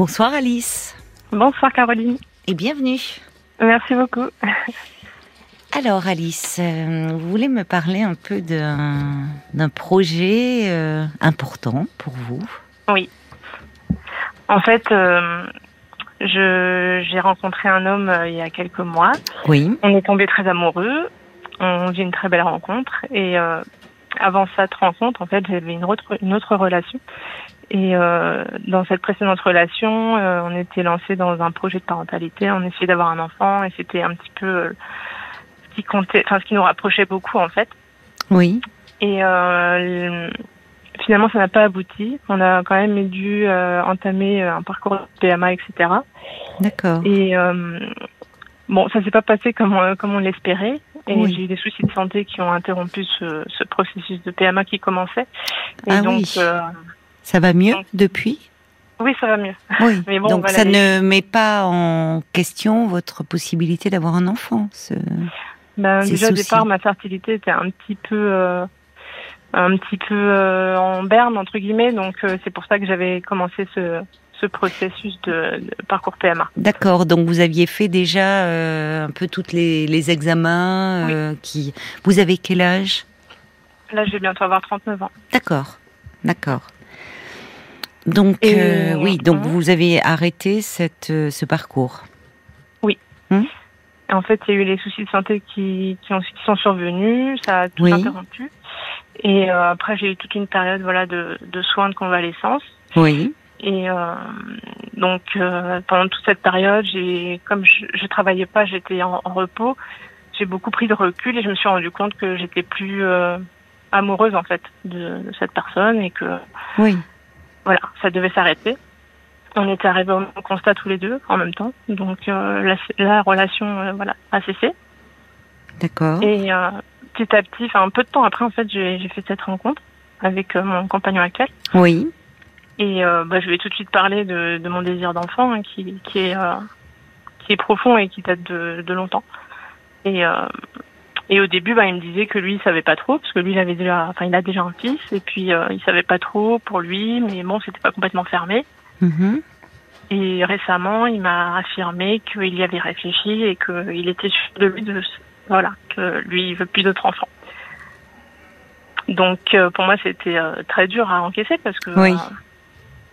Bonsoir Alice. Bonsoir Caroline. Et bienvenue. Merci beaucoup. Alors Alice, euh, vous voulez me parler un peu d'un projet euh, important pour vous? Oui. En fait, euh, j'ai rencontré un homme il y a quelques mois. Oui. On est tombé très amoureux. On vit une très belle rencontre. Et avant cette rencontre, en fait, j'avais une autre, une autre relation. Et dans cette précédente relation, on était lancé dans un projet de parentalité. On essayait d'avoir un enfant et c'était un petit peu qui comptait, enfin ce qui nous rapprochait beaucoup en fait. Oui. Et euh, finalement, ça n'a pas abouti. On a quand même dû euh, entamer euh, un parcours de PMA, etc. D'accord. Et bon, ça s'est pas passé comme on, comme on l'espérait. Et j'ai eu des soucis de santé qui ont interrompu ce, ce processus de PMA qui commençait. Et ah donc, oui. Ça va mieux depuis? Oui, ça va mieux. Oui. Mais bon, donc ça ne met pas en question votre possibilité d'avoir un enfant. Ce... Ben, déjà au départ, ma fertilité était un petit peu, euh, un petit peu euh, en berne entre guillemets, donc euh, c'est pour ça que j'avais commencé ce, ce processus de, parcours PMA. D'accord, donc vous aviez fait déjà un peu tous les, les, examens qui. Vous avez quel âge? Là, je vais bientôt avoir 39 ans. D'accord, d'accord. Donc oui, donc vous avez arrêté cette, ce parcours. Oui. Hum en fait, il y a eu les soucis de santé qui, qui, ont, qui sont survenus, ça a tout interrompu. Et euh, après, j'ai eu toute une période voilà de, de soins de convalescence. Oui. Et euh, donc euh, pendant toute cette période, j'ai comme je, je travaillais pas, j'étais en, repos. J'ai beaucoup pris de recul et je me suis rendu compte que j'étais plus euh, amoureuse en fait de, de, cette personne et que oui. Voilà, ça devait s'arrêter. On était arrivés au constat tous les deux en même temps, donc euh, la, la, relation euh, voilà a cessé. D'accord. Et euh, petit à petit, enfin un peu de temps après, en fait, j'ai fait cette rencontre avec mon compagnon actuel. Oui. Et bah, je ai tout de suite parlé de, de mon désir d'enfant, hein, qui, qui est qui est profond et qui date de, de longtemps. Et et au début, bah, il me disait que lui, il savait pas trop, parce que lui, il avait déjà, enfin, il a déjà un fils, et puis euh, il savait pas trop pour lui, mais bon, c'était pas complètement fermé. Mhm. Et récemment, il m'a affirmé qu'il y avait réfléchi et qu'il était sûr de lui, de, voilà, que lui, il veut plus d'autres enfants. Donc, euh, pour moi, c'était euh, très dur à encaisser parce que oui. Euh,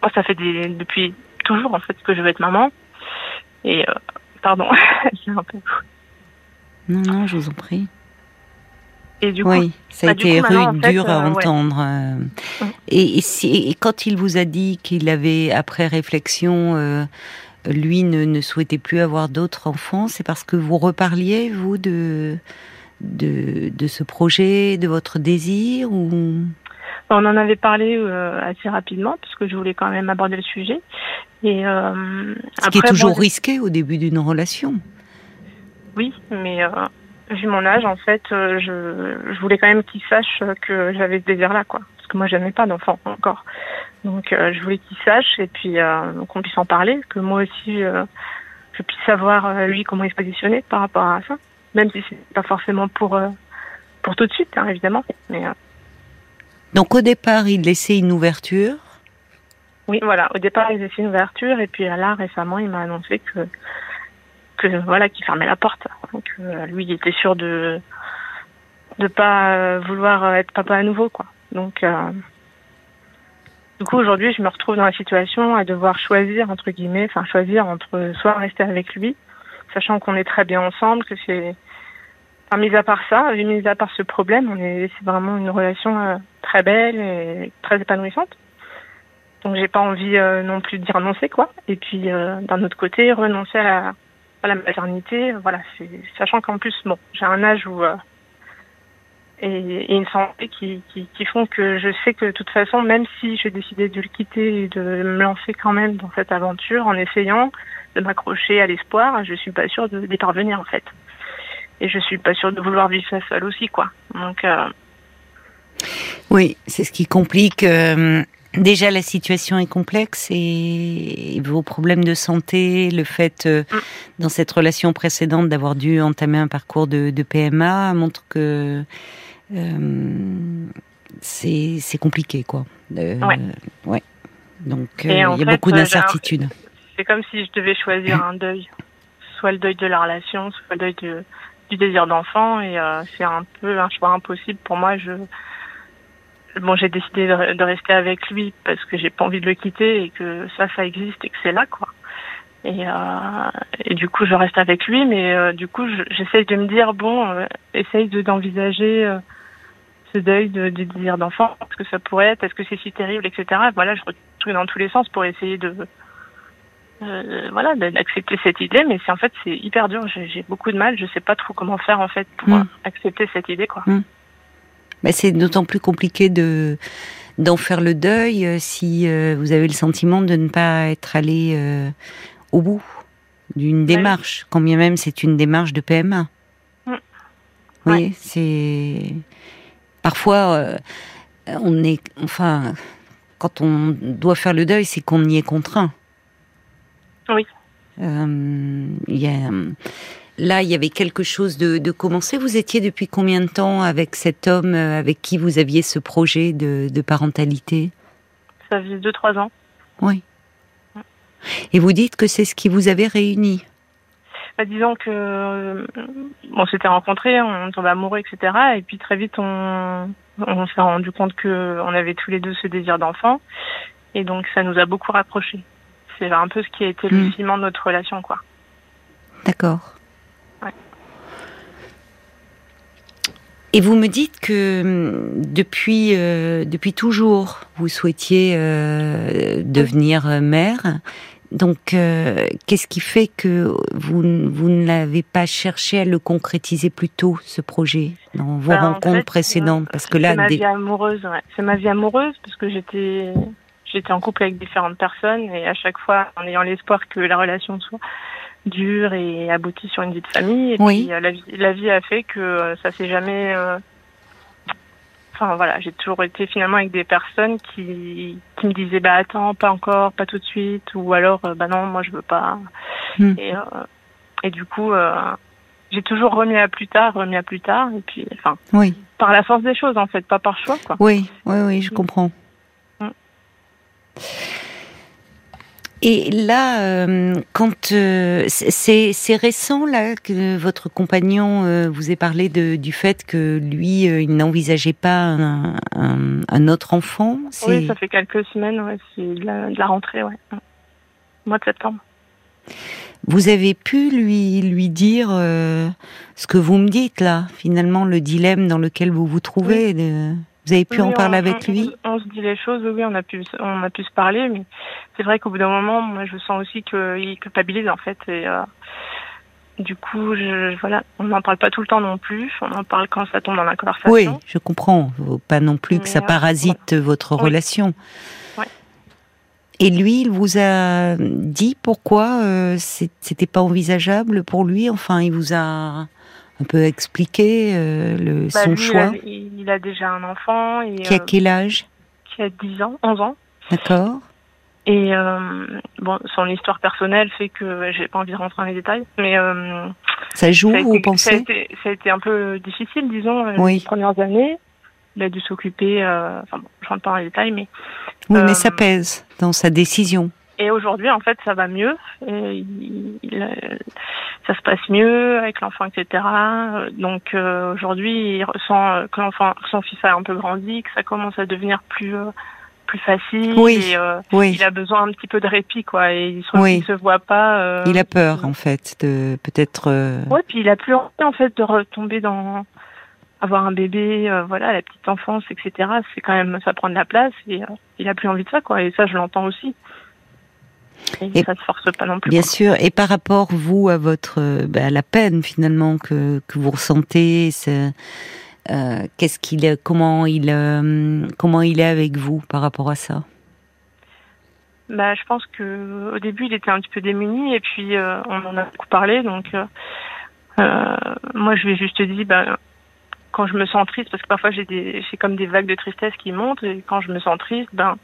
moi, ça fait des, depuis toujours, en fait, que je veux être maman. Et, pardon, c'est un peu... Non, non, je vous en prie. Et du coup, oui, ça a bah, été coup, rude, fait, dur à euh, entendre. Ouais. Et, et, si, et, quand il vous a dit qu'il avait, après réflexion, euh, lui ne, ne, souhaitait plus avoir d'autres enfants, c'est parce que vous reparliez, vous, de, de, de, ce projet, de votre désir ou... On en avait parlé euh, assez rapidement, parce que je voulais quand même aborder le sujet. Et, euh, ce après, qui est toujours bon, risqué au début d'une relation. Oui, mais vu mon âge, en fait, euh, je, je, voulais quand même qu'il sache que j'avais ce désir-là, quoi. Parce que moi, j'aimais pas d'enfant encore. Donc, euh, je voulais qu'il sache et puis euh, qu'on puisse en parler, que moi aussi, euh, je puisse savoir lui comment il se positionnait par rapport à ça, même si c'est pas forcément pour pour tout de suite, hein, évidemment. Mais donc, au départ, il laissait une ouverture? Oui, voilà. Au départ, il laissait une ouverture et puis là, récemment, il m'a annoncé que que voilà qui fermait la porte. Donc euh, lui il était sûr de de pas euh, vouloir être papa à nouveau quoi. Donc euh, du coup aujourd'hui je me retrouve dans la situation à devoir choisir entre guillemets, enfin choisir entre soit rester avec lui, sachant qu'on est très bien ensemble, que c'est Enfin, mis à part ça, mis à part ce problème, on est c'est vraiment une relation euh, très belle et très épanouissante. Donc j'ai pas envie euh, non plus d'y renoncer quoi. Et puis euh, d'un autre côté, renoncer à, à la maternité, voilà, sachant qu'en plus, bon, j'ai un âge où euh, et, une santé qui, qui, qui, font que je sais que de toute façon, même si je décidais de le quitter et de me lancer quand même dans cette aventure en essayant de m'accrocher à l'espoir, je suis pas sûre d'y parvenir en fait. Et je suis pas sûre de vouloir vivre ça seule aussi, quoi. Donc. Euh... Oui, c'est ce qui complique. Euh, déjà, la situation est complexe et vos problèmes de santé, le fait, euh, mm. dans cette relation précédente, d'avoir dû entamer un parcours de, de PMA, montre que euh, c'est compliqué, quoi. Euh, ouais. ouais. Donc, il y a fait, beaucoup d'incertitudes. c'est comme si je devais choisir un deuil, soit le deuil de la relation, soit le deuil de, du désir d'enfant, et euh, c'est un peu un choix impossible pour moi. Je bon, j'ai décidé de, de, rester avec lui parce que j'ai pas envie de le quitter et que ça, ça existe et que c'est là, quoi. Et, euh, et du coup, je reste avec lui, mais euh, du coup, j'essaye de me dire bon, euh, essaye de d'envisager ce deuil de, du désir d'enfant, ce que ça pourrait être, est-ce que c'est si terrible, etc. Voilà, je retrouve dans tous les sens pour essayer de voilà d'accepter cette idée, mais c'est en fait c'est hyper dur. J'ai beaucoup de mal, je sais pas trop comment faire en fait pour mm. accepter cette idée, quoi. Mm. Mais c'est d'autant plus compliqué de d'en faire le deuil euh, si euh, vous avez le sentiment de ne pas être allé euh, au bout d'une démarche, quand bien même c'est une démarche de PMA. Mm. Oui, c'est parfois on est, enfin, quand on doit faire le deuil, c'est qu'on y est contraint. Oui. Il y a là, il y avait quelque chose de, de, commencé. Vous étiez depuis combien de temps avec cet homme euh, avec qui vous aviez ce projet de, de parentalité? Ça faisait 2-3 ans. Oui. Et vous dites que c'est ce qui vous avait réuni bah, Disons que euh, on s'était rencontrés, on tombait amoureux, etc. Et puis très vite, on, on s'est rendu compte que on avait tous les deux ce désir d'enfant. Et donc, ça nous a beaucoup rapprochés. C'est un peu ce qui a été le hmm. ciment de notre relation, quoi. D'accord. Et vous me dites que hum, depuis, euh, depuis toujours, vous souhaitiez euh, devenir mère. Donc, euh, qu'est-ce qui fait que vous, vous ne l'avez pas cherché à le concrétiser plus tôt, ce projet, dans vos bah, rencontres précédentes? Parce que là, c'est ma vie amoureuse. Ouais. C'est ma vie amoureuse parce que j'étais j'étais en couple avec différentes personnes et à chaque fois en ayant l'espoir que la relation soit dur et abouti sur une vie de famille. Et oui. puis euh, la vie, la vie a fait que euh, ça s'est jamais. Euh, enfin voilà, j'ai toujours été finalement avec des personnes qui, qui me disaient bah attends, pas encore, pas tout de suite, ou alors bah non, moi je veux pas. Hmm. Et, et du coup, j'ai toujours remis à plus tard, remis à plus tard, et puis enfin. Oui. Par la force des choses en fait, pas par choix quoi. Oui, oui, oui, je comprends. Hmm. Et là, euh, quand euh, c'est récent là que votre compagnon euh, vous ait parlé de, du fait que lui, il n'envisageait pas un, un, un, autre enfant. Oui, ça fait quelques semaines. Ouais, c'est de, de, la rentrée, ouais, mois de septembre. Vous avez pu lui lui dire ce que vous me dites là, finalement le dilemme dans lequel vous vous trouvez. De... Vous avez pu en parler avec lui? on, se dit les choses, oui, on a pu, on a pu se parler, mais c'est vrai qu'au bout d'un moment, moi, je sens aussi qu'il culpabilise en fait. Et euh, du coup, je, voilà, on n'en parle pas tout le temps non plus. On en parle quand ça tombe dans la conversation. Oui, je comprends. Pas non plus que ça euh, parasite votre relation. Et lui, il vous a dit pourquoi euh, c'était pas envisageable pour lui. Enfin, il vous a un peu expliquer euh, le, bah, son choix? il a, déjà un enfant. Et, qui a euh, quel âge? Qui a 10 ans, 11 ans. D'accord. Et euh, bon, son histoire personnelle fait que j'ai pas envie de rentrer dans les détails, mais ça joue, vous pensez ça a, été, ça a, été, un peu difficile, disons, oui. les premières années. Il a dû s'occuper. Enfin, bon, je rentre pas dans les détails, mais oui, mais ça pèse dans sa décision. Et aujourd'hui, en fait, ça va mieux. Et il, ça se passe mieux avec l'enfant, etc. Donc euh, aujourd'hui, il ressent que l'enfant, son fils a un peu grandi, que ça commence à devenir plus euh, plus facile. Oui, et, euh, oui. Il a besoin un petit peu de répit, quoi. Et il se, oui. il se voit pas. il a peur, en fait, de peut-être. Oui, puis il a plus envie, en fait, de retomber dans avoir un bébé, voilà, la petite enfance, etc. C'est quand même, ça prend de la place et il a plus envie de ça, quoi. Et ça, je l'entends aussi. Et, ça ne force pas non plus. Bien sûr. Et par rapport, vous, à votre, bah, à la peine finalement que, que vous ressentez, euh, qu'est-ce qu'il, comment il, euh, comment il est avec vous par rapport à ça? Bah, je pense que au début, il était un petit peu démuni et puis euh, on en a beaucoup parlé. Donc, euh, moi, je lui ai juste dit, bah, quand je me sens triste, parce que parfois j'ai des, j'ai comme des vagues de tristesse qui montent et quand je me sens triste, ben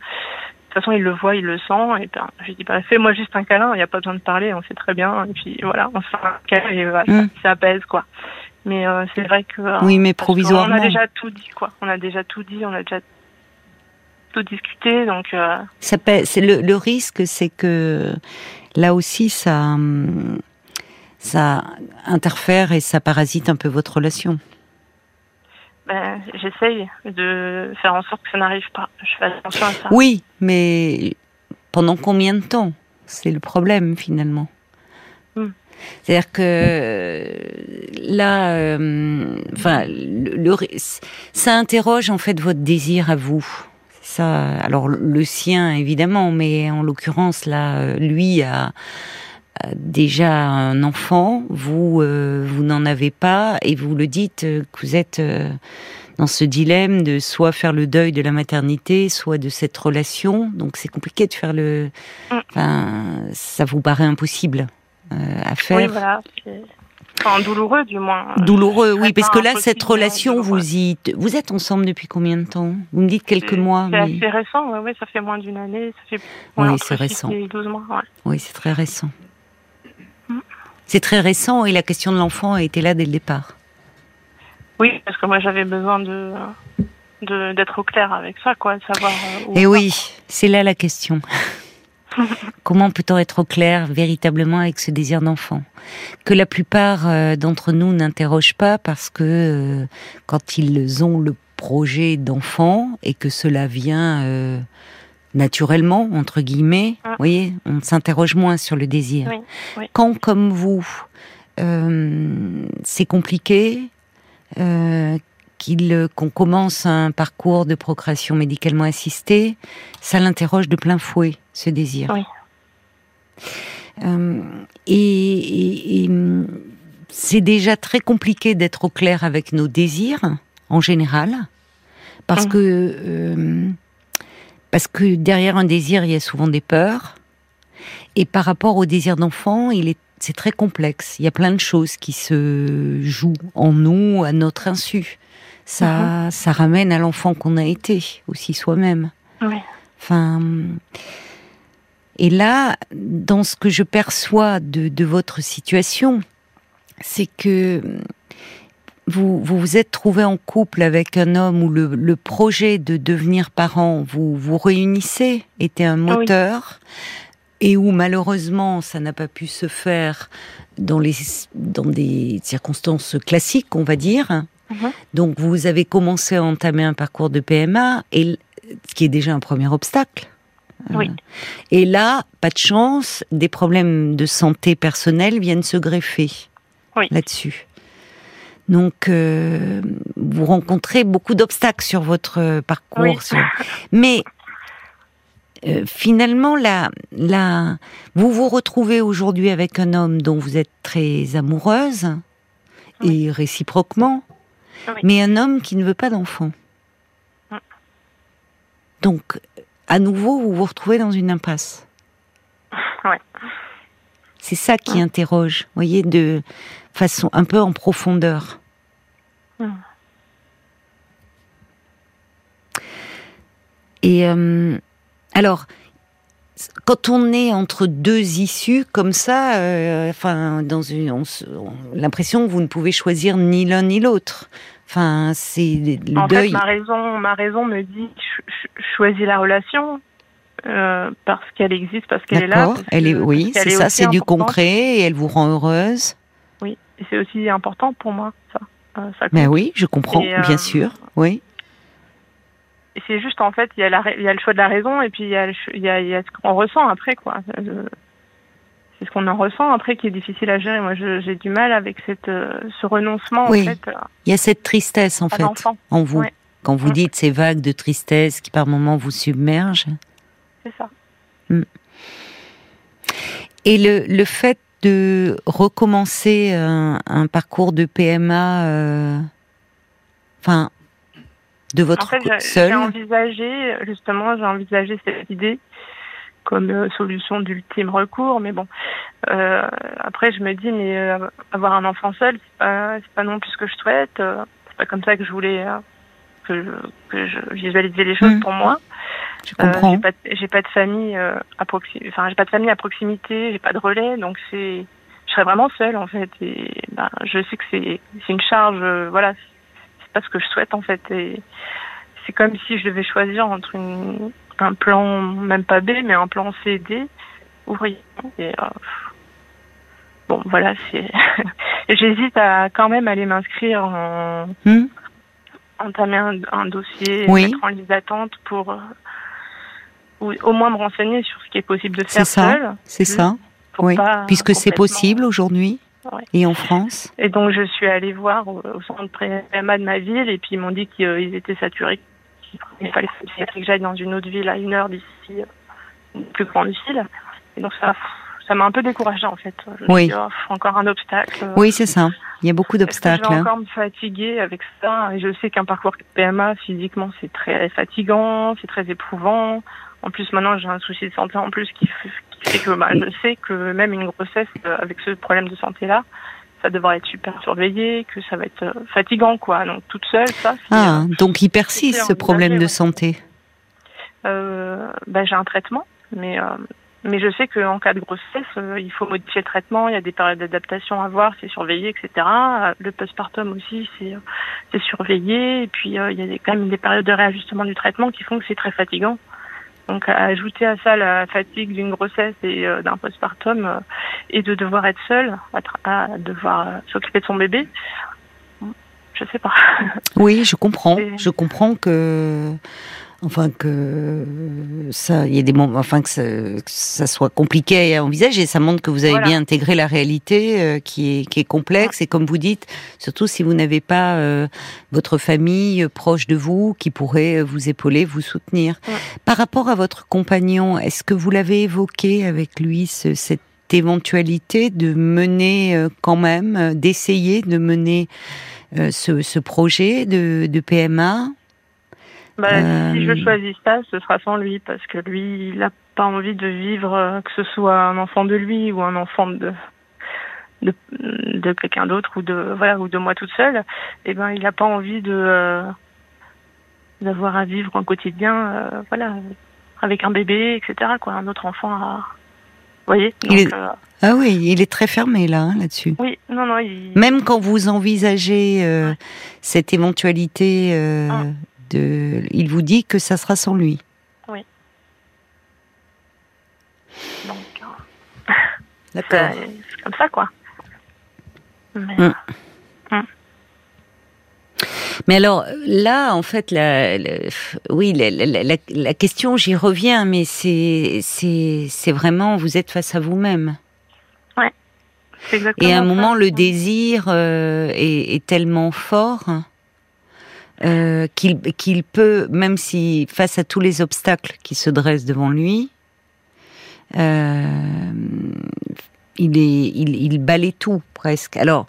toute façon, il le voit, il le sent. Et ben, j'ai dit, bah, fais-moi juste un câlin, il n'y a pas besoin de parler, on sait très bien. Et puis voilà, on se fait un câlin et voilà, mm. ça, apaise, quoi. Mais euh, c'est vrai que. Oui, mais provisoirement. On a déjà tout dit, quoi. On a déjà tout dit, on a déjà. tout discuter. Donc, ça c'est le, le risque, c'est que là aussi, ça, ça interfère et ça parasite un peu votre relation. Ben, j'essaye de faire en sorte que ça n'arrive pas. Je fais attention à ça. Oui, mais pendant combien de temps C'est le problème finalement. Hmm. C'est-à-dire que là, euh, enfin, le, ça interroge en fait votre désir à vous. Ça, alors le sien évidemment, mais en l'occurrence là, euh, lui a déjà un enfant, vous euh, vous n'en avez pas et vous le dites euh, que vous êtes euh, dans ce dilemme de soit faire le deuil de la maternité, soit de cette relation. Donc c'est compliqué de faire le. Mm. Enfin, ça vous paraît impossible à faire. Oui, voilà. Enfin, douloureux du moins. Douloureux, oui, parce que là, cette relation, vous y, vous êtes ensemble depuis combien de temps? Vous me dites quelques mois. C'est assez récent, oui, ça fait moins d'une année, ça fait. oui, c'est récent. 12 mois, Oui, c'est très récent. C'est très récent et la question de l'enfant a été là dès le départ. Oui, parce que moi j'avais besoin de d'être au clair avec ça, quoi, de savoir. Euh, et oui, c'est là la question. Comment peut-on être au clair véritablement avec ce désir d'enfant? Que la plupart euh, d'entre nous n'interrogent pas parce que euh, quand ils ont le projet d'enfant et que cela vient naturellement, entre guillemets, ah. vous voyez, on s'interroge moins sur le désir. Quand, comme vous, euh, c'est compliqué, euh, qu'on commence un parcours de procréation médicalement assistée, ça l'interroge de plein fouet, ce désir. Euh, et, c'est déjà très compliqué d'être au clair avec nos désirs, en général, parce mmh. que parce que derrière un désir, il y a souvent des peurs. Et par rapport au désir d'enfant, il est c'est très complexe. Il y a plein de choses qui se jouent en nous, à notre insu. Ça, mhm. ça ramène à l'enfant qu'on a été, aussi soi-même. Enfin, et là, dans ce que je perçois de, de votre situation, c'est que vous, vous êtes trouvé en couple avec un homme où le, projet de devenir parent, vous vous réunissez, était un moteur, et où malheureusement ça n'a pas pu se faire dans, les, dans des circonstances classiques, on va dire. Mhm. Donc vous avez commencé à entamer un parcours de PMA, et, ce qui est déjà un premier obstacle. Oui. Et là, pas de chance, des problèmes de santé personnelle viennent se greffer là-dessus. Donc, euh, vous rencontrez beaucoup d'obstacles sur votre parcours. Mais euh, finalement, là, là, vous vous retrouvez aujourd'hui avec un homme dont vous êtes très amoureuse et réciproquement, mais un homme qui ne veut pas d'enfant. Donc, à nouveau, vous vous retrouvez dans une impasse. C'est ça qui interroge, voyez, de façon un peu en profondeur. Hmm. Et euh, alors, quand on est entre deux issues comme ça, euh, enfin, dans une, l'impression que vous ne pouvez choisir ni l'un ni l'autre. Enfin, c'est le en deuil. Fait, ma raison, ma raison me dit, choisis la relation. Euh, parce qu'elle existe, parce qu'elle est là. Elle est, oui, c'est ça, c'est du concret et elle vous rend heureuse. Et c'est aussi important pour moi, ça. Euh, Mais oui, je comprends, bien euh, sûr, oui. C'est juste en fait, il y, a la, il y a le choix de la raison et puis il y a, y a, y a ce qu'on ressent après, quoi. Euh, c'est ce qu'on en ressent après qui est difficile à gérer. Moi, j'ai du mal avec cette, ce renoncement. Oui. En fait, il y a cette tristesse en fait en vous. Quand vous dites ces vagues de tristesse qui par moments vous submergent. C'est ça. Mm. Et le, le fait de recommencer un, parcours de PMA, euh, enfin, de votre en fait, seul J'ai envisagé, justement, j'ai envisagé cette idée comme euh, solution d'ultime recours, mais bon, euh, après je me dis, mais avoir un enfant seul, c'est pas, pas non plus ce que je souhaite, c'est pas comme ça que je voulais que je, que je visualisais les choses mmh. pour moi. Je comprends. j'ai pas, pas, de famille euh, à proximité. Enfin, j'ai pas de famille à proximité. J'ai pas de relais, donc c'est, je serais vraiment seule en fait. Et ben, je sais que c'est, c'est une charge. Euh, voilà, c'est pas ce que je souhaite en fait. Et c'est comme si je devais choisir entre une, un plan, même pas B, mais un plan C, D, ouvrier. Et, euh, bon, voilà, c'est. J'hésite à quand même aller m'inscrire en. Hmm entamer un, un dossier, Oui. mettre en liste d'attente pour. Euh, ou au moins me renseigner sur ce qui est possible de faire ça. seul. C'est ça. Oui. Puisque c'est possible aujourd'hui. Ouais. Et en France Et donc je suis allée voir au, au centre PMA de ma ville et puis ils m'ont dit qu'ils étaient saturés. qu'il fallait que j'aille dans une autre ville à une heure d'ici, euh, une plus grande ville. Et donc ça, ça m'a un peu découragée en fait. Je Oui. oh, encore un obstacle. Oui, c'est ça. Il y a beaucoup d'obstacles. Je vais hein. encore me fatiguer avec ça. Et je sais qu'un parcours PMA, physiquement, c'est très fatigant, c'est très éprouvant. En plus, maintenant, j'ai un souci de santé en plus qui fait, qui fait que bah, je sais que même une grossesse euh, avec ce problème de santé-là, ça devrait être super surveillé, que ça va être euh, fatigant, quoi. Donc, toute seule, ça, Ah, euh, donc il persiste ce problème de santé. euh, bah, j'ai un traitement, mais euh, mais je sais qu'en cas de grossesse, euh, il faut modifier le traitement. Il y a des périodes d'adaptation à voir, c'est surveillé, etc. Le postpartum aussi, c'est euh, surveillé. Et puis euh, il y a des, quand même des périodes de réajustement du traitement qui font que c'est très fatigant. Donc à ajouter à ça la fatigue d'une grossesse et euh, d'un postpartum euh, et de devoir être seule, à, devoir euh, s'occuper de son bébé, je sais pas. Oui, je comprends. Je comprends que, enfin que ça, il y a des moments, enfin que ça, que ça soit compliqué à envisager. Ça montre que vous avez Voilà. bien intégré la réalité euh, qui est qui est complexe et comme vous dites, surtout si vous n'avez pas euh, votre famille euh, proche de vous qui pourrait euh, vous épauler, vous soutenir. Ouais. Par rapport à votre compagnon, est-ce que vous l'avez évoqué avec lui ce- cette éventualité de mener euh, quand même, d'essayer de mener ce, ce projet de, de PMA Bah, Euh, Si je choisis ça, ce sera sans lui, parce que lui, il n'a pas envie de vivre, euh, que ce soit un enfant de lui ou un enfant de de, de quelqu'un d'autre ou de voilà ou de moi toute seule. Et ben, il n'a pas envie de euh, d'avoir à vivre un quotidien, euh, voilà, avec un bébé, etc. Quoi, un autre enfant à. Vous voyez Il Donc, est- euh, Ah oui, il est très fermé là, hein, là-dessus. Oui, non, non, il. Même quand vous envisagez euh, cette éventualité euh, Ah. De, il vous dit que ça sera sans lui. Donc, euh, D'accord. c'est comme ça, quoi. Mais, Mm. Mais alors là, en fait, la, la- oui, la, la- la- la question, j'y reviens, mais c'est vraiment, vous êtes face à vous-même. exactement Et à un ça. moment, le désir euh, est, est tellement fort euh, qu'il peut, même si face à tous les obstacles qui se dressent devant lui, euh, il, est, il, il balaye tout presque. Alors,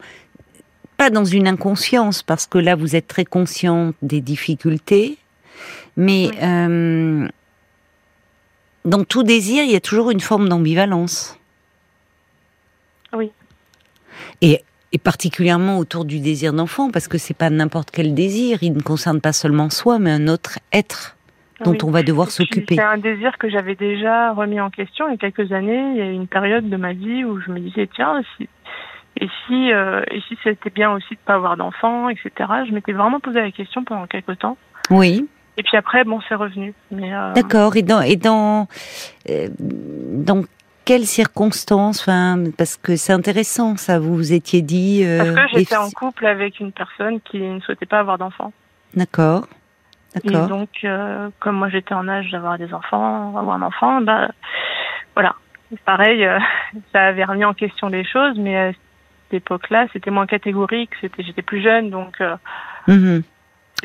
pas dans une inconscience, parce que là, vous êtes très consciente des difficultés, mais Oui. euh, dans tout désir, il y a toujours une forme d'ambivalence. Oui. Et, et particulièrement autour du désir d'enfant, parce que c'est pas n'importe quel désir, il ne concerne pas seulement soi, mais un autre être dont Oui. on va devoir s'occuper. C'est un désir que j'avais déjà remis en question il y a quelques années. Il y a une période de ma vie où je me disais tiens, si, et si, euh, et si c'était bien aussi de pas avoir d'enfants, etc. Je m'étais vraiment posé la question pendant quelques temps. Oui, Et puis après, bon, c'est revenu. Euh, d'accord. Et dans et dans euh, dans quelles circonstances Enfin, parce que c'est intéressant, ça. Vous vous étiez dit. euh, parce que j'étais et- en couple avec une personne qui ne souhaitait pas avoir d'enfants. D'accord, Et d'accord. donc, euh, comme moi j'étais en âge d'avoir des enfants, avoir un enfant, bah voilà. Pareil, euh, ça avait remis en question les choses, mais à cette époque-là, c'était moins catégorique. C'était, j'étais plus jeune, donc. euh, c'était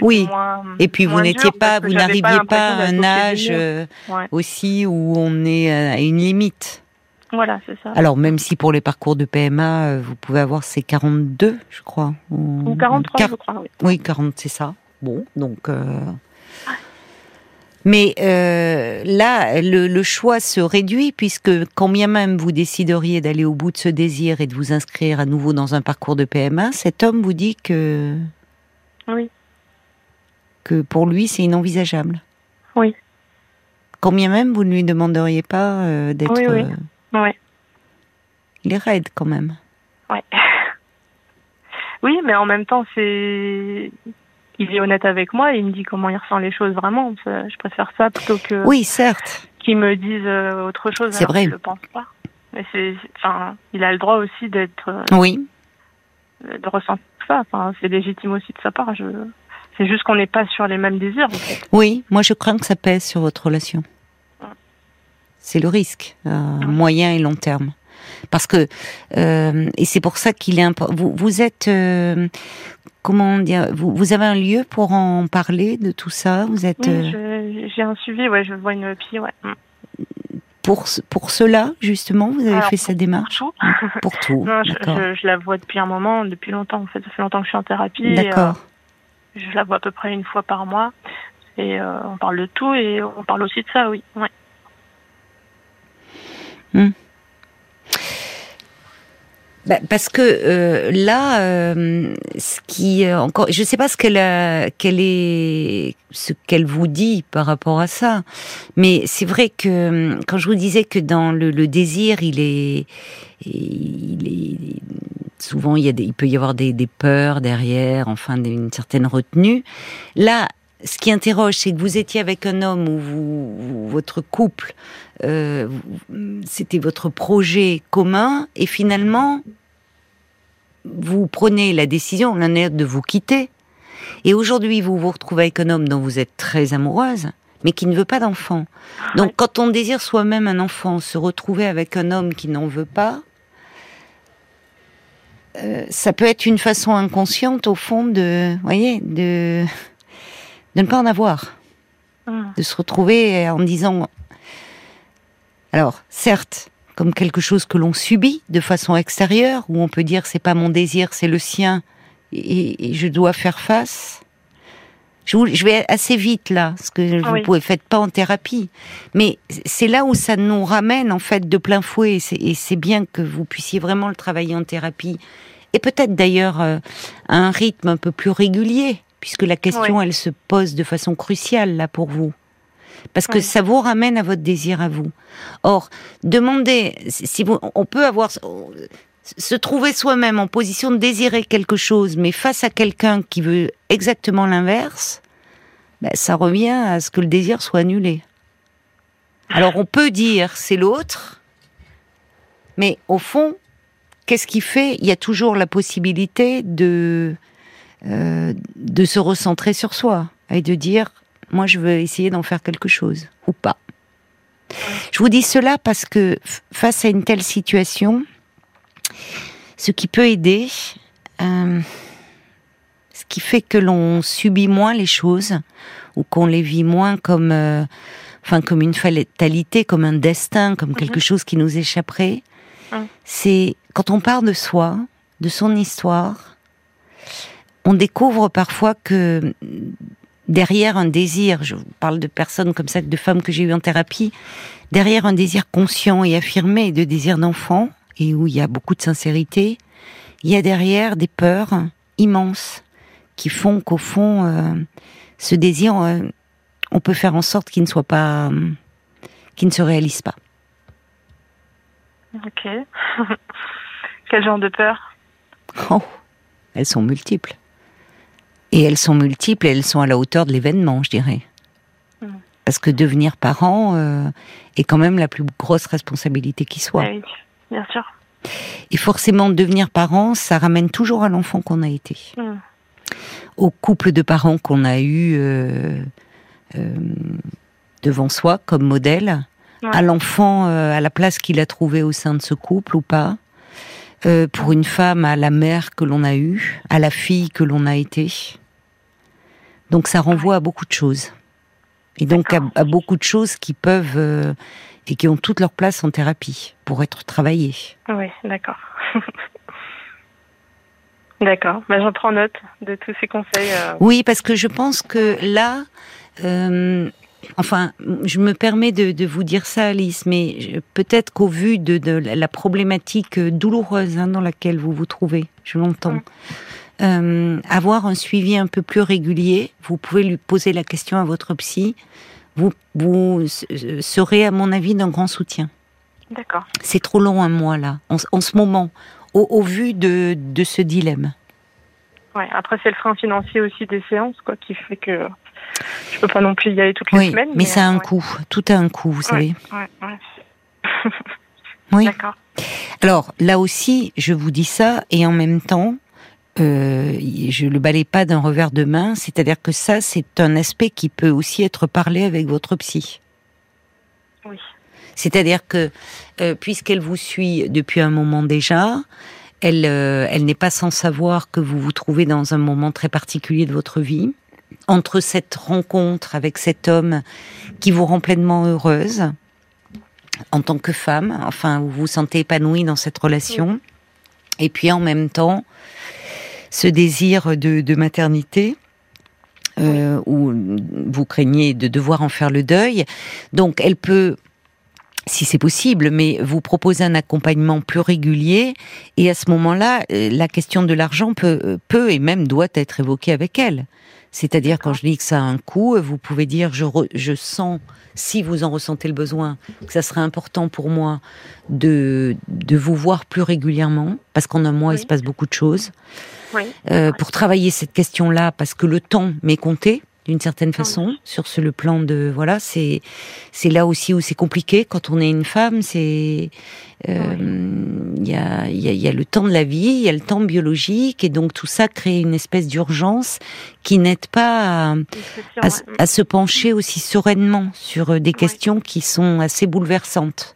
Oui. moins- Et puis vous n'étiez pas, vous n'arriviez pas à un âge euh, Ouais. aussi où on est à une limite. Voilà, c'est ça. Alors même si pour les parcours de PMA, euh, vous pouvez avoir ces 42, je crois. Ou 43, Quar- je crois. Oui. Oui, 40, c'est ça. Bon, donc. euh, Mais euh, là, le, le choix se réduit puisque quand bien même vous décideriez d'aller au bout de ce désir et de vous inscrire à nouveau dans un parcours de PMA, cet homme vous dit que Oui. que pour lui c'est inenvisageable. Oui. Quand bien même vous ne lui demanderiez pas euh, d'être. Oui, oui. Euh, Ouais. il est raide quand même. Ouais. Oui, mais en même temps, c'est il est honnête avec moi et il me dit comment il ressent les choses vraiment. Je préfère ça plutôt que. Oui, certes. Qu'il me dise autre chose. C'est vrai. Je le pense pas. Mais c'est, enfin, il a le droit aussi d'être. Oui. De ressentir ça. Enfin, c'est légitime aussi de sa part. Je. C'est juste qu'on n'est pas sur les mêmes désirs. En fait. Oui, moi je crains que ça pèse sur votre relation. C'est le risque, moyen et long terme. Parce que euh, et c'est pour ça qu'il est important. Vous, vous êtes euh, comment dire vous, vous, avez un lieu pour en parler de tout ça? Vous êtes. Oui, euh, j'ai un suivi. Ouais, je vois une psy. Ouais. Mm. Pour pour cela justement, vous avez fait cette démarche? Pour tout. Pour tout. non, je, je, je, la vois depuis un moment, depuis longtemps. En fait, ça fait longtemps que je suis en thérapie. D'accord je la vois à peu près une fois par mois. Et euh, on parle de tout et on parle aussi de ça, oui. Ouais. Hmm. Bah, parce que euh, là, euh, ce qui encore, je ne sais pas ce qu'elle qu'elle est, ce qu'elle vous dit par rapport à ça, mais c'est vrai que quand je vous disais que dans le, le désir, il est, il est souvent il, y a des, il peut y avoir des, des peurs derrière, enfin une certaine retenue. Là, ce qui interroge, c'est que vous étiez avec un homme où vous, votre couple, euh, c'était votre projet commun, et finalement, vous prenez la décision l'un et de vous quitter. Et aujourd'hui, vous vous retrouvez avec un homme dont vous êtes très amoureuse, mais qui ne veut pas d'enfant. Donc, quand on désire soi-même un enfant, se retrouver avec un homme qui n'en veut pas, euh, ça peut être une façon inconsciente, au fond, de, voyez, de, de ne pas en avoir, mm. de se retrouver en disant, alors, certes, comme quelque chose que l'on subit de façon extérieure, où on peut dire c'est pas mon désir, c'est le sien, et, je dois faire face. Je, vais assez vite là, ce que vous pouvez faire pas en thérapie, mais c'est là où ça nous ramène en fait de plein fouet, et c'est bien que vous puissiez vraiment le travailler en thérapie, et peut-être d'ailleurs euh, à un rythme un peu plus régulier, puisque la question elle se pose de façon cruciale là pour vous parce que ça vous ramène à votre désir à vous. Or, demandez si vous, on peut avoir se trouver soi-même en position de désirer quelque chose, mais face à quelqu'un qui veut exactement l'inverse, ben, ça revient à ce que le désir soit annulé. Alors on peut dire c'est l'autre, mais au fond, qu'est-ce qui fait Il y a toujours la possibilité de euh, de se recentrer sur soi et de dire moi je veux essayer d'en faire quelque chose ou pas. Je vous dis cela parce que face à une telle situation, ce qui peut aider, euh, ce qui fait que l'on subit moins les choses ou qu'on les vit moins comme, euh, enfin comme une fatalité, comme un destin, comme quelque mhm. chose qui nous échapperait, c'est quand on part de soi, de son histoire, on découvre parfois que derrière un désir, je parle de personnes comme ça, de femmes que j'ai eues en thérapie, derrière un désir conscient et affirmé de désir d'enfant, et où il y a beaucoup de sincérité, il y a derrière des peurs immenses qui font qu'au fond, euh, ce désir, euh, on peut faire en sorte qu'il ne soit pas, euh, qu'il ne se réalise pas. Ok. Quel genre de peur? Oh, elles sont multiples. Et elles sont multiples et elles sont à la hauteur de l'événement, je dirais. Mm. Parce que devenir parent euh, est quand même la plus grosse responsabilité qui soit. Oui, bien sûr. Et forcément, devenir parent, ça ramène toujours à l'enfant qu'on a été. Mm. Au couple de parents qu'on a eu euh, euh, devant soi comme modèle, à l'enfant, à la place qu'il a trouvé au sein de ce couple ou pas. pour une femme, à la mère que l'on a eue, à la fille que l'on a été. Donc ça renvoie à beaucoup de choses. Et donc à, beaucoup de choses qui peuvent euh, et qui ont toute leur place en thérapie pour être travaillées. Oui, d'accord. d'accord. Ben, J'en prends note de tous ces conseils. Euh. Oui, parce que je pense que là, euh, enfin, je me permets de, vous dire ça, Alice, mais peut-être qu'au vu de, la problématique douloureuse hein, dans laquelle vous vous trouvez, je l'entends. Mm. Euh, avoir un suivi un peu plus régulier. Vous pouvez lui poser la question à votre psy. Vous, vous serez, à mon avis, d'un grand soutien. D'accord. C'est trop long un mois là, en, ce moment, au, vu de, de, ce dilemme. Ouais, après, c'est le frein financier aussi des séances, quoi, qui fait que je peux pas non plus y aller toutes les Oui, semaines. mais ça a un euh, coût. Tout a un coût, vous savez. Ouais, ouais. Oui. D'accord. Alors là aussi, je vous dis ça, et en même temps, euh, je le balaye pas d'un revers de main. C'est-à-dire que ça, c'est un aspect qui peut aussi être parlé avec votre psy. Oui. C'est-à-dire que euh, puisqu'elle vous suit depuis un moment déjà, elle, euh, elle n'est pas sans savoir que vous vous trouvez dans un moment très particulier de votre vie. Entre cette rencontre avec cet homme qui vous rend pleinement heureuse en tant que femme, enfin vous vous sentez épanouie dans cette relation, et puis en même temps ce désir de, de maternité. euh, où vous craignez de devoir en faire le deuil. Donc, elle peut si c'est possible, mais vous proposez un accompagnement plus régulier. Et à ce moment-là, euh, la question de l'argent peut, euh, peut et même doit être évoquée avec elle. C'est-à-dire, quand je dis que ça a un coût, vous pouvez dire, je, re- je sens, si vous en ressentez le besoin, que ça serait important pour moi de, de vous voir plus régulièrement, parce qu'en un mois, il se passe beaucoup de choses, Oui. euh, pour travailler cette question-là, parce que le temps m'est compté d'une certaine façon sur ce le plan de voilà c'est c'est là aussi où c'est compliqué quand on est une femme c'est euh, il y a il y a, il y a le temps de la vie il y a le temps biologique et donc tout ça crée une espèce d'urgence qui n'aide pas à, se pencher aussi sereinement sur euh, des questions qui sont assez bouleversantes.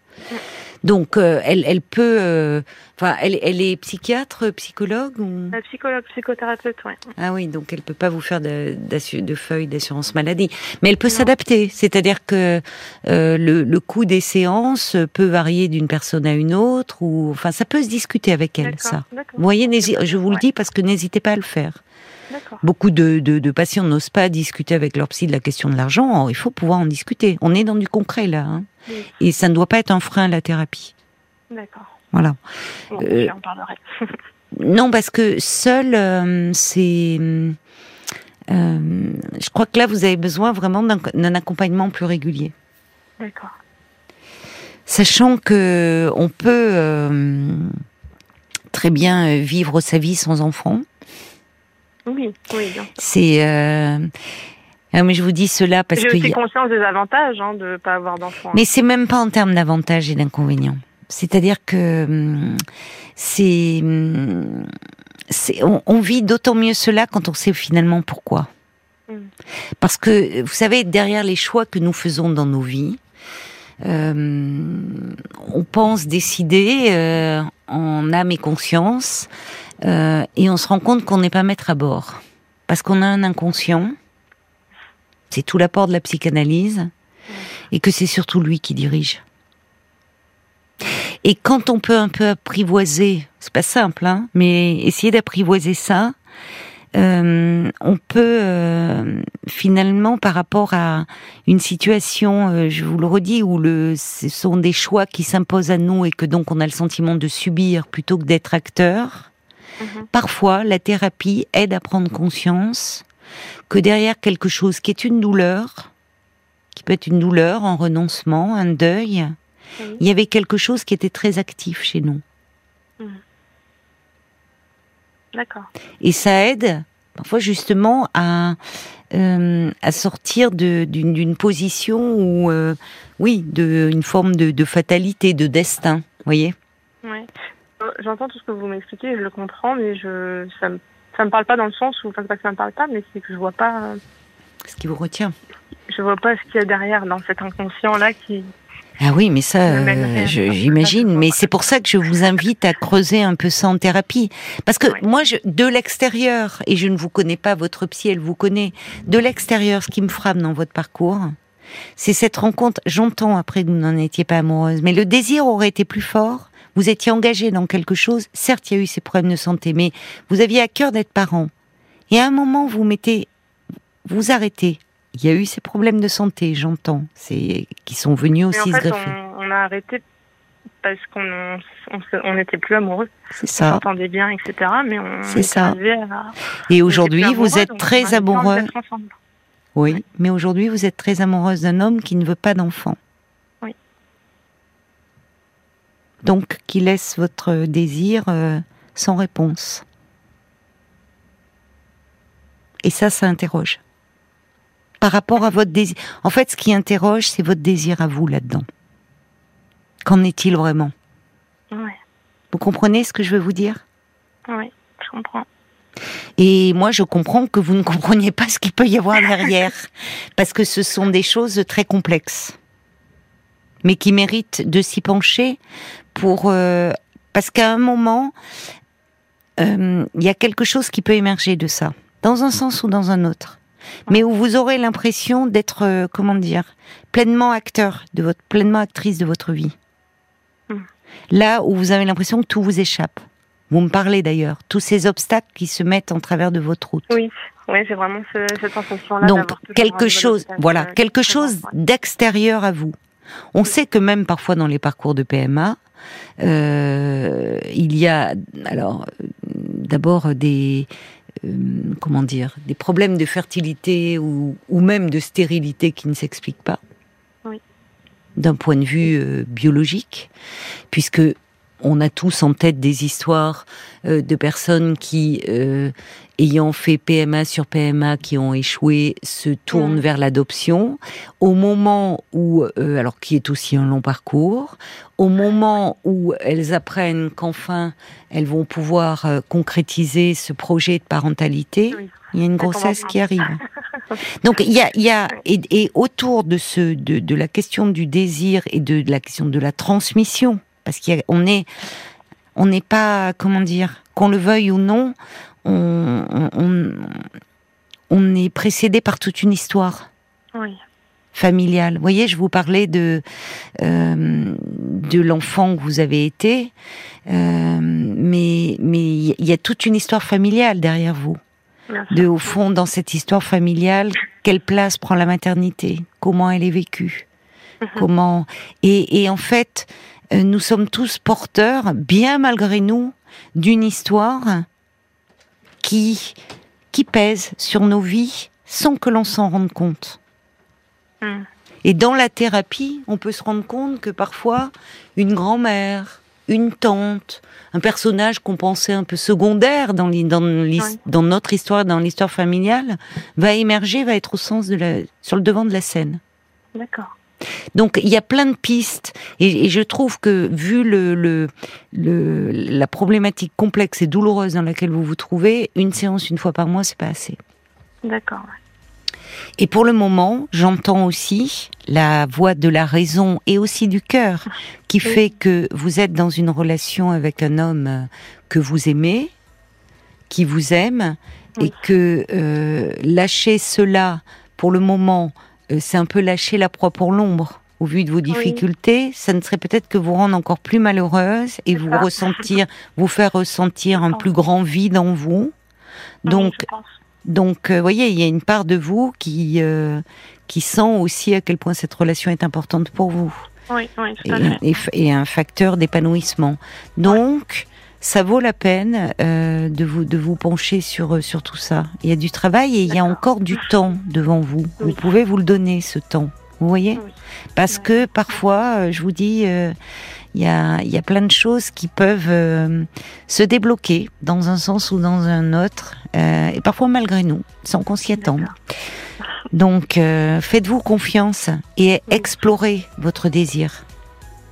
Donc, euh, elle, elle peut, euh, enfin, elle, elle est psychiatre, psychologue ou? La psychologue, psychothérapeute, ouais. ah oui, donc elle peut pas vous faire de, de feuilles d'assurance maladie, mais elle peut s'adapter. C'est-à-dire que euh, le, le coût des séances peut varier d'une personne à une autre, ou enfin, ça peut se discuter avec elle. D'accord, Ça. Vous voyez, je vous le ouais. dis parce que n'hésitez pas à le faire. D'accord. Beaucoup de, de, de patients n'osent pas discuter avec leur psy de la question de l'argent. Or, il faut pouvoir en discuter. On est dans du concret là, hein. Oui. et ça ne doit pas être un frein à la thérapie. D'accord. Voilà. Bon, Euh, parlerai. Non, parce que seul, euh, c'est. euh, je crois que là, vous avez besoin vraiment d'un accompagnement plus régulier. D'accord. Sachant que on peut euh, très bien vivre sa vie sans enfant. Oui, oui, bien. C'est. ah, mais je vous dis cela parce J'ai que. aussi y a- conscience des avantages hein, de ne pas avoir d'enfants. Mais c'est même pas en termes d'avantages et d'inconvénients. C'est-à-dire que hum, c'est, hum, on, on vit d'autant mieux cela quand on sait finalement pourquoi. Mm. Parce que vous savez, derrière les choix que nous faisons dans nos vies, euh, on pense décider euh, en âme et conscience, euh, et on se rend compte qu'on n'est pas maître à bord, parce qu'on a un inconscient. C'est tout l'apport de la psychanalyse, et que c'est surtout lui qui dirige. Et quand on peut un peu apprivoiser, c'est pas simple, hein, mais essayer d'apprivoiser ça, euh, on peut euh, finalement, par rapport à une situation, euh, je vous le redis, où le, ce sont des choix qui s'imposent à nous et que donc on a le sentiment de subir plutôt que d'être acteur. Mhm. Parfois, la thérapie aide à prendre conscience que derrière quelque chose qui est une douleur, qui peut être une douleur, un renoncement, un deuil, Oui. il y avait quelque chose qui était très actif chez nous. D'accord. Et ça aide parfois justement à, euh, à sortir d'une position où, euh, oui, de, une forme de, de fatalité, de destin, vous voyez. Euh, J'entends tout ce que vous m'expliquez, je le comprends, mais je ça me ça me parle pas dans le sens où enfin pas que ça me parle pas, mais c'est que je vois pas euh, Ce qui vous retient. je vois pas ce qu'il y a derrière dans cet inconscient là qui Ah oui, mais ça, euh, j'imagine. Mais c'est pour ça que je vous invite à creuser un peu ça en thérapie. Parce que moi, je, de l'extérieur, et je ne vous connais pas, votre psy, elle vous connaît, de l'extérieur, ce qui me frappe dans votre parcours, c'est cette rencontre. J'entends après que vous n'en étiez pas amoureuse, mais le désir aurait été plus fort. Vous étiez engagé dans quelque chose. Certes, il y a eu ces problèmes de santé, mais vous aviez à cœur d'être parent. Et à un moment, vous mettez, vous arrêtez. Il y a eu ces problèmes de santé, j'entends, qui sont venus aussi en se greffer. on, on a arrêté parce qu'on on, se- on était plus amoureux, C'est on ça. s'entendait bien, etc. Mais on C'est ça. à- Et on aujourd'hui, vous êtes on très amoureux. Oui, mais aujourd'hui, vous êtes très amoureuse d'un homme qui ne veut pas d'enfant. Oui. Donc, qui laisse votre désir euh, sans réponse. Et ça, ça interroge. Par rapport à votre désir. En fait, ce qui interroge, c'est votre désir à vous là-dedans. Qu'en est-il vraiment? Ouais. Vous comprenez ce que je veux vous dire? Oui, je comprends. Et moi, je comprends que vous ne compreniez pas ce qu'il peut y avoir derrière, parce que ce sont des choses très complexes, mais qui méritent de s'y pencher pour, euh, parce qu'à un moment, euh, il y a quelque chose qui peut émerger de ça, dans un sens ou dans un autre, mais où vous aurez l'impression d'être, euh, comment dire, pleinement acteur de votre, pleinement actrice de votre vie. Mm. Là où vous avez l'impression que tout vous échappe. Vous me parlez d'ailleurs, tous ces obstacles qui se mettent en travers de votre route. Oui, oui, c'est vraiment ce, cette sensation-là. Donc quelque chose, voilà, euh, quelque chose d'extérieur à vous. On sait que même parfois dans les parcours de PMA, euh, il y a alors d'abord des comment dire des problèmes de fertilité ou, ou même de stérilité qui ne s'expliquent pas Oui. d'un point de vue euh, biologique, puisque on a tous en tête des histoires euh, de personnes qui, euh, ayant fait PMA sur PMA, qui ont échoué, se tournent Mhm. vers l'adoption. Au moment où, euh, alors qui est aussi un long parcours, au moment où elles apprennent qu'enfin elles vont pouvoir euh, concrétiser ce projet de parentalité, Oui. il y a une grossesse qui arrive. Donc il y a, y a et, et autour de ce de, de la question du désir et de, de la question de la transmission, parce qu'on est on n'est pas comment dire qu'on le veuille ou non, on, on, est précédé par toute une histoire Oui, familiale. Vous voyez, je vous parlais de euh, de l'enfant que vous avez été, euh, mais mais il y a toute une histoire familiale derrière vous. De au fond dans cette histoire familiale quelle place prend la maternité? Comment elle est vécue? Mhm. comment? Et, et en fait nous sommes tous porteurs bien malgré nous d'une histoire qui qui pèse sur nos vies sans que l'on s'en rende compte Mm. et dans la thérapie, on peut se rendre compte que parfois, une grand-mère, une tante, un personnage qu'on pensait un peu secondaire dans, Oui. dans notre histoire, dans l'histoire familiale, va émerger, va être au sens de la, sur le devant de la scène. D'accord. Donc il y a plein de pistes et, et je trouve que vu le, le, le- la problématique complexe et douloureuse dans laquelle vous vous trouvez, une séance une fois par mois, c'est pas assez. D'accord. ouais. Et pour le moment, j'entends aussi la voix de la raison et aussi du cœur qui Oui. fait que vous êtes dans une relation avec un homme euh, que vous aimez, qui vous aime, et que euh, lâcher cela pour le moment, c'est un peu lâcher la proie pour l'ombre. Au vu de vos difficultés, ça ne serait peut-être que vous rendre encore plus malheureuse et vous ça. ressentir, vous faire ressentir un pense. plus grand vide en vous. Donc, Oui, donc, vous voyez, il y a une part de vous qui euh, qui sent aussi à quel point cette relation est importante pour vous Oui, oui, tout à fait. et et un facteur d'épanouissement. Donc, ça vaut la peine euh, de vous de vous pencher sur euh, sur tout ça. Il y a du travail et il y a encore du temps devant vous. Vous pouvez vous le donner ce temps. Vous voyez Oui. Parce que parfois, euh, je vous dis, euh, il y a y a plein de choses qui peuvent euh, se débloquer dans un sens ou dans un autre, et parfois malgré nous, sans qu'on s'y attende. Donc, faites-vous confiance et explorez votre désir.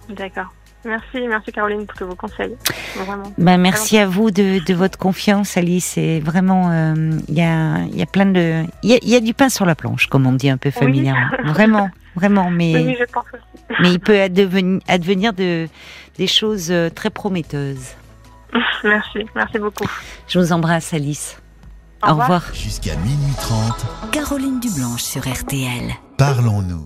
D'accord. Merci, merci Caroline pour tous vos conseils. Vraiment. Ben, merci à vous de, de votre confiance, Alice. C'est vraiment, euh, il y a, il y a plein de, il y a, il y a du pain sur la planche, comme on dit un peu Oui. familièrement. Vraiment, vraiment. Mais, Oui, je pense aussi. mais il peut advenir, advenir de, des choses euh, très prometteuses. Merci, merci beaucoup. Je vous embrasse, Alice. Au Au revoir. revoir. Jusqu'à minuit 30, Caroline Dublanche sur RTL. parlons-nous.